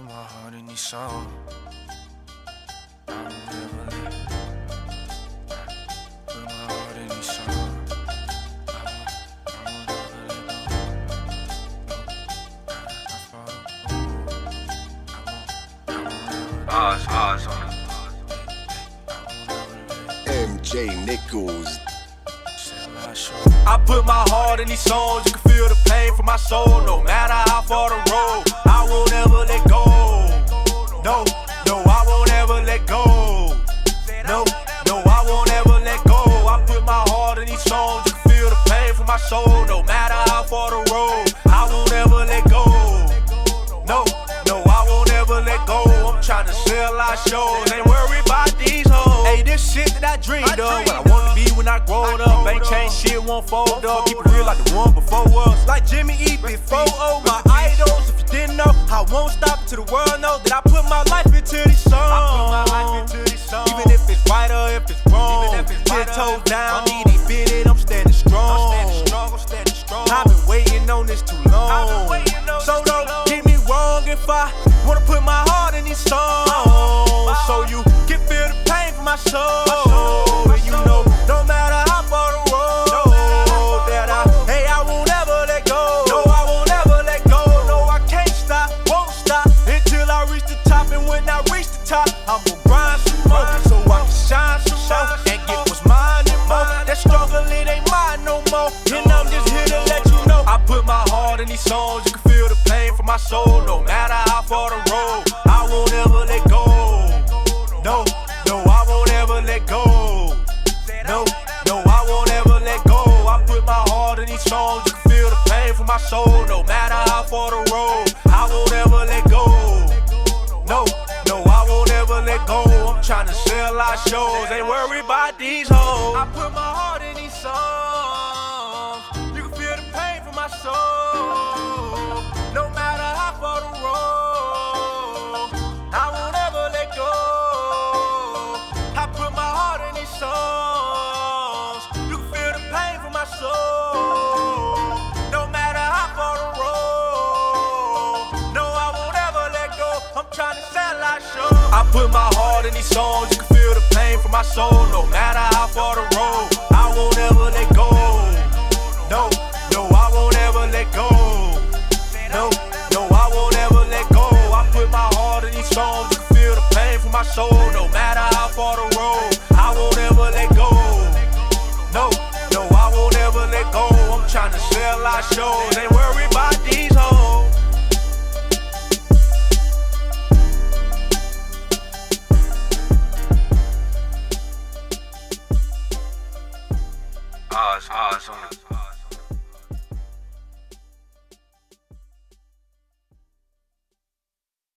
put my heart in these songs. I will never let. Put my heart in these songs. I won't, I won't let go. I follow. I won't, I won't ever. Oz, Oz on it. I won't ever let. MJ Nichols. Sell our show. I put my heart in these songs, you can feel the pain from my soul. No matter how far the road, soul. No matter how far the road, I won't ever let go. No, no, I won't ever let go. I'm trying to sell our shows, ain't worried about these hoes. Hey, this shit that I dreamed of, what I wanna be when I grow up. Ain't change shit, won't fold up. Keep it real like the one before us. Like Jimmy E before oh, my idols. If you didn't know, I won't stop until the world know that I put my life into these songs. Even if it's right or if it's wrong, ten toes down, So don't get me wrong if I wanna put my heart in these songs. So you can feel the pain from my soul. And you know, no matter how far the road that I, hey, I won't ever let go. No, I won't ever let go. No, I can't stop, won't stop until I reach the top. And when I reach the top, I'm gonna these songs, you can feel the pain from my soul. No matter how far the road, I won't ever let go. No, no, I won't ever let go. No, no, I won't ever let go. I put my heart in these songs, you can feel the pain from my soul. No matter how far the road, I won't ever let go. No, no, I won't ever let go. I'm trying to sell our shows, ain't worried about these hoes. I put my heart in these songs, you can feel the pain from my soul. No matter how far the road, no, I won't ever let go. I'm trying to sell our show. I put my heart in these songs, you can feel the pain from my soul. No matter how far the road, I won't ever let go. No, no, I won't ever let go. No, no, I won't ever let go. I put my heart in these songs, you can feel the pain from my soul. No matter shows, ain't worried about these hoes. Oz, Oz on it.